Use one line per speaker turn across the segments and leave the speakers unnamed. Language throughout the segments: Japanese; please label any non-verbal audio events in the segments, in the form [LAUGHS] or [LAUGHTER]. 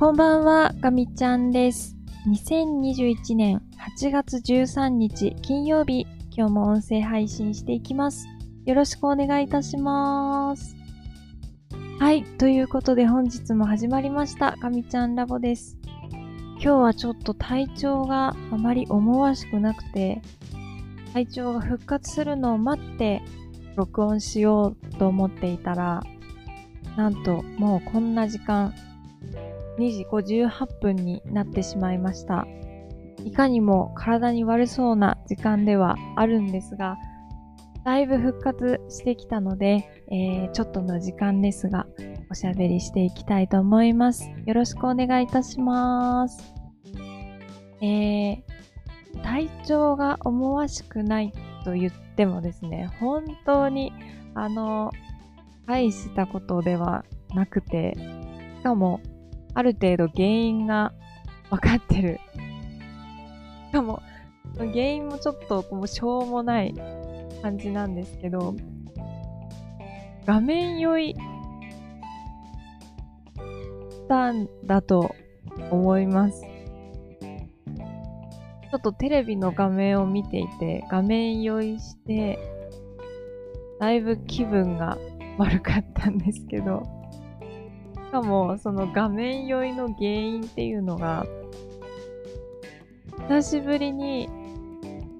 こんばんは、ガミちゃんです。2021年8月13日金曜日、今日も音声配信していきます。よろしくお願いいたします。はい、ということで本日も始まりました、ガミちゃんラボです。今日はちょっと体調があまり思わしくなくて、体調が復活するのを待って録音しようと思っていたら、なんともうこんな時間、2時58分になってしまいました。いかにも体に悪そうな時間ではあるんですが、だいぶ復活してきたので、えーちょっとの時間ですが、おしゃべりしていきたいと思います。よろしくお願いいたします。えー、体調が思わしくないと言ってもですね、本当に、あの、大したことではなくて、しかも、ある程度原因が分かってる。しかも、原因もちょっとこうしょうもない感じなんですけど、画面酔いしたんだと思います。ちょっとテレビの画面を見ていて、画面酔いして、だいぶ気分が悪かったんですけど、かもその画面酔いの原因っていうのが、久しぶりに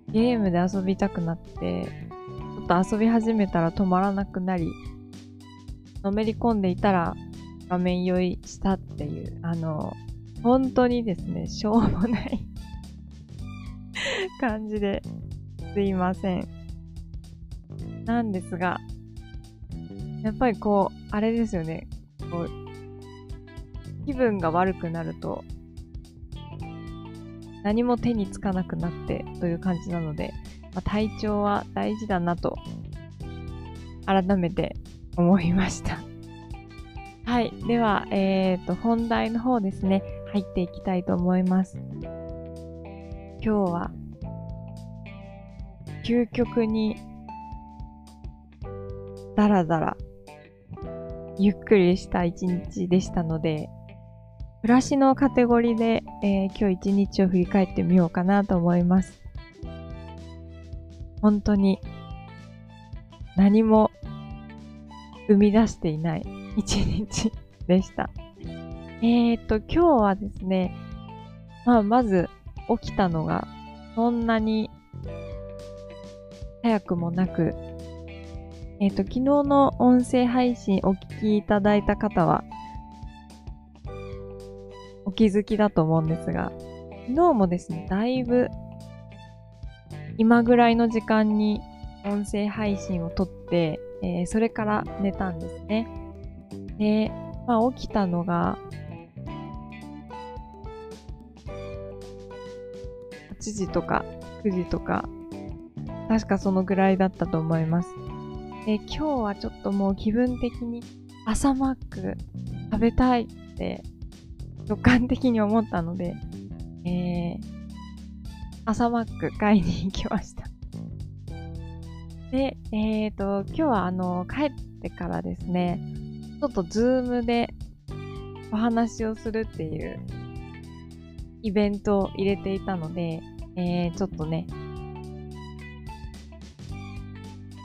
ゲームで遊びたくなって、ちょっと遊び始めたら止まらなくなり、のめり込んでいたら画面酔いしたっていう、あの、本当にですね、しょうもない [LAUGHS] 感じですいません。なんですが、やっぱりこう、あれですよね、こう、気分が悪くなると、何も手につかなくなってという感じなので、まあ、体調は大事だなと、改めて思いました。[LAUGHS] はい。では、えっ、と、本題の方ですね、入っていきたいと思います。今日は、究極に、だらだら、ゆっくりした一日でしたので、暮らしのカテゴリーで、えー今日一日を振り返ってみようかなと思います。本当に何も生み出していない一日 [LAUGHS] でした。えーと、今日はですね、まあ、まず起きたのがそんなに早くもなく、えっ、と、昨日の音声配信お聞きいただいた方は、お気づきだと思うんですが、昨日もですね、だいぶ今ぐらいの時間に音声配信を撮って、えーそれから寝たんですね。で、まあ起きたのが、8時とか9時とか、確かそのぐらいだったと思います。で、今日はちょっともう気分的に朝マック食べたいって直感的に思ったので、えー、朝マック買いに行きました。で、えっ、と、今日はあの、帰ってからですね、ちょっとズームでお話をするっていうイベントを入れていたので、えー、ちょっとね、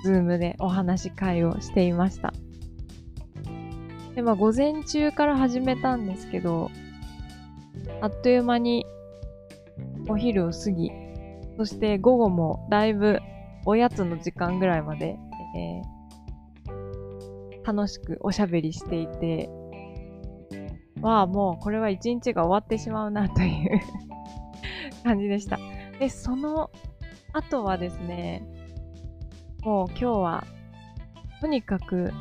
ズームでお話会をしていました。で、まあ、午前中から始めたんですけど、あっという間にお昼を過ぎ、そして午後もだいぶおやつの時間ぐらいまで、えー楽しくおしゃべりしていて、まあもうこれは一日が終わってしまうなという [LAUGHS] 感じでした。で、その後はですね、もう今日はとにかく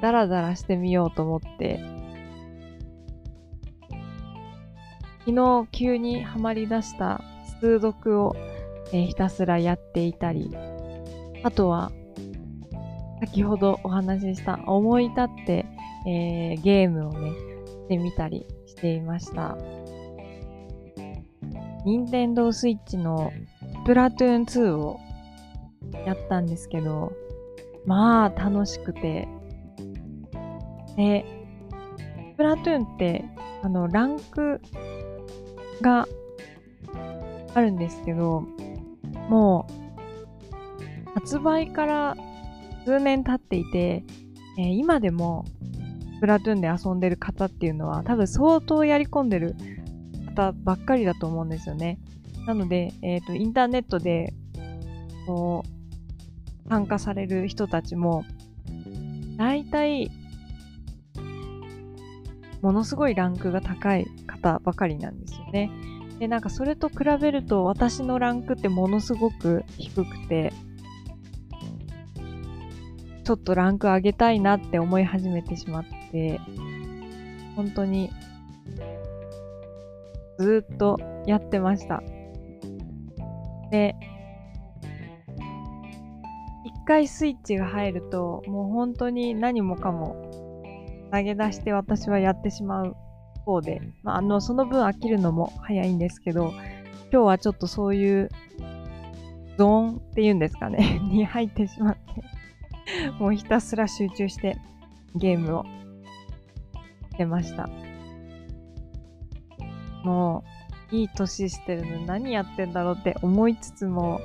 ダラダラしてみようと思って、昨日急にハマり出した数読を、えーひたすらやっていたり、あとは先ほどお話しした思い立って、えーゲームをね、してみたりしていました。任天堂スイッチのプラトゥーン2をやったんですけど、まあ楽しくて、で、プラトゥーンって、あの、ランクがあるんですけど、もう、発売から数年経っていて、えー、今でも、プラトゥーンで遊んでる方っていうのは、多分相当やり込んでる方ばっかりだと思うんですよね。なので、え、ー、と、インターネットで、こう、参加される人たちも、大体、ものすごいランクが高い方ばかりなんですよね。で、なんかそれと比べると私のランクってものすごく低くて、ちょっとランク上げたいなって思い始めてしまって、本当にずっとやってました。で、一回スイッチが入ると、もう本当に何もかも投げ出して私はやってしまう方で、まあ、あの、その分飽きるのも早いんですけど、今日はちょっとそういうゾーンっていうんですかねに入ってしまってもうひたすら集中してゲームをしてました。もう、いい年してるのに何やってんだろうって思いつつも、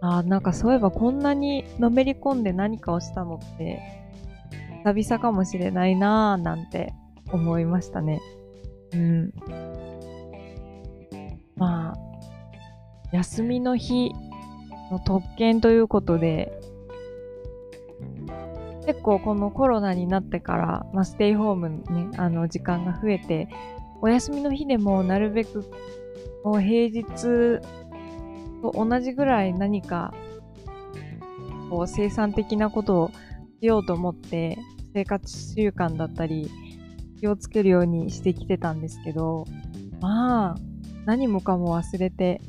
ああ、なんかそういえばこんなにのめり込んで何かをしたのって、久々かもしれないなぁなんて思いましたね。うん。まあ、休みの日の特権ということで、結構このコロナになってから、まあ、ステイホームね、あの時間が増えて、お休みの日でもなるべくもう平日と同じぐらい何かこう生産的なことをしようと思って生活習慣だったり気をつけるようにしてきてたんですけどまあ何もかも忘れて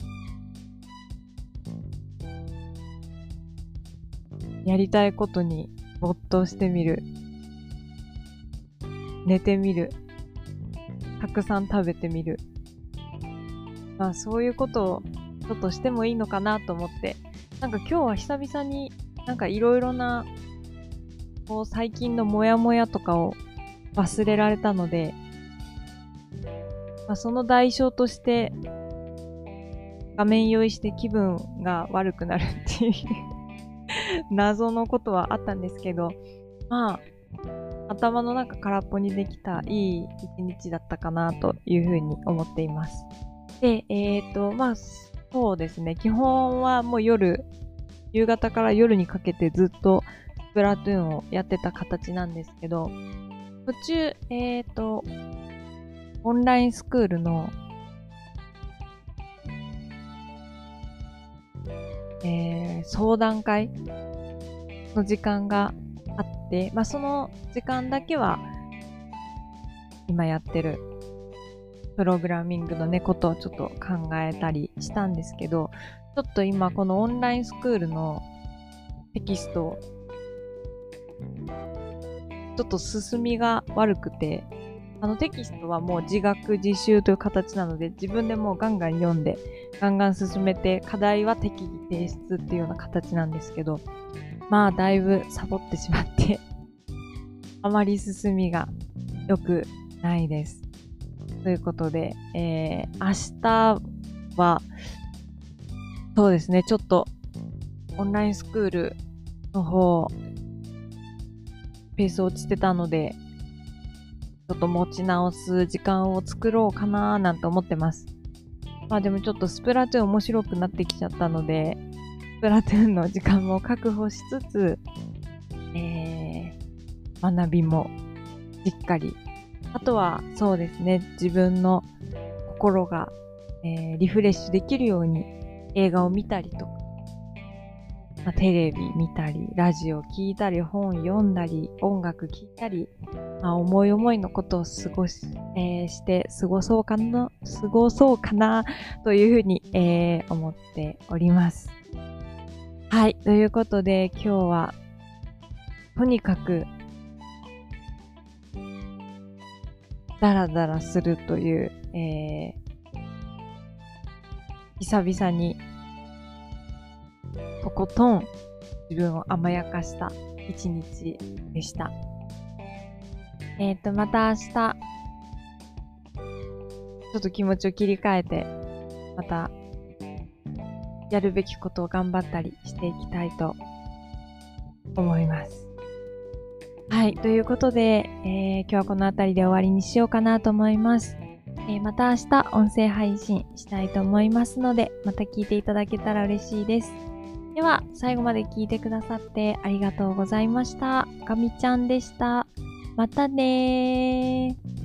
やりたいことに没頭してみる。寝てみる。たくさん食べてみる。まあそういうことをちょっとしてもいいのかなと思って、なんか今日は久々になんかいろいろな、こう最近のモヤモヤとかを忘れられたので、まあ、その代償として画面用意して気分が悪くなるっていう [LAUGHS] 謎のことはあったんですけど、まあ、頭の中空っぽにできたいい一日だったかなというふうに思っています。で、えっ、ー、と、まあ、そうですね。基本はもう夜、夕方から夜にかけてずっとスプラトゥーンをやってた形なんですけど、途中、えっ、ー、と、オンラインスクールの、えー、相談会の時間があって、まあ、その時間だけは今やってるプログラミングのね、ことをちょっと考えたりしたんですけど、ちょっと今このオンラインスクールのテキスト、ちょっと進みが悪くて、あのテキストはもう自学自習という形なので、自分でもうガンガン読んで、ガンガン進めて、課題は適宜提出っていうような形なんですけど、まあだいぶサボってしまって [LAUGHS] あまり進みが良くないです。ということで、えー、明日は、そうですね、ちょっとオンラインスクールの方、ペース落ちてたので、ちょっと持ち直す時間を作ろうかなーなんて思ってます。まあでもちょっとスプラトゥーン面白くなってきちゃったので、プラトゥーンの時間も確保しつつ、えー、学びもしっかり。あとは、そうですね、自分の心が、えー、リフレッシュできるように映画を見たりとか、まあ、テレビ見たり、ラジオ聞いたり、本読んだり、音楽聴いたり、まあ、思い思いのことを過ごし、えー、して過ごそうかな、過ごそうかな、というふうに、えー、思っております。はい。ということで、今日は、とにかく、ダラダラするという、えー、久々に、とことん自分を甘やかした一日でした。えっ、と、また明日、ちょっと気持ちを切り替えて、また、やるべきことを頑張ったりしていきたいと思います。はい。ということで、えー、今日はこの辺りで終わりにしようかなと思います。えー、また明日音声配信したいと思いますので、また聞いていただけたら嬉しいです。では、最後まで聞いてくださってありがとうございました。かみちゃんでした。またねー。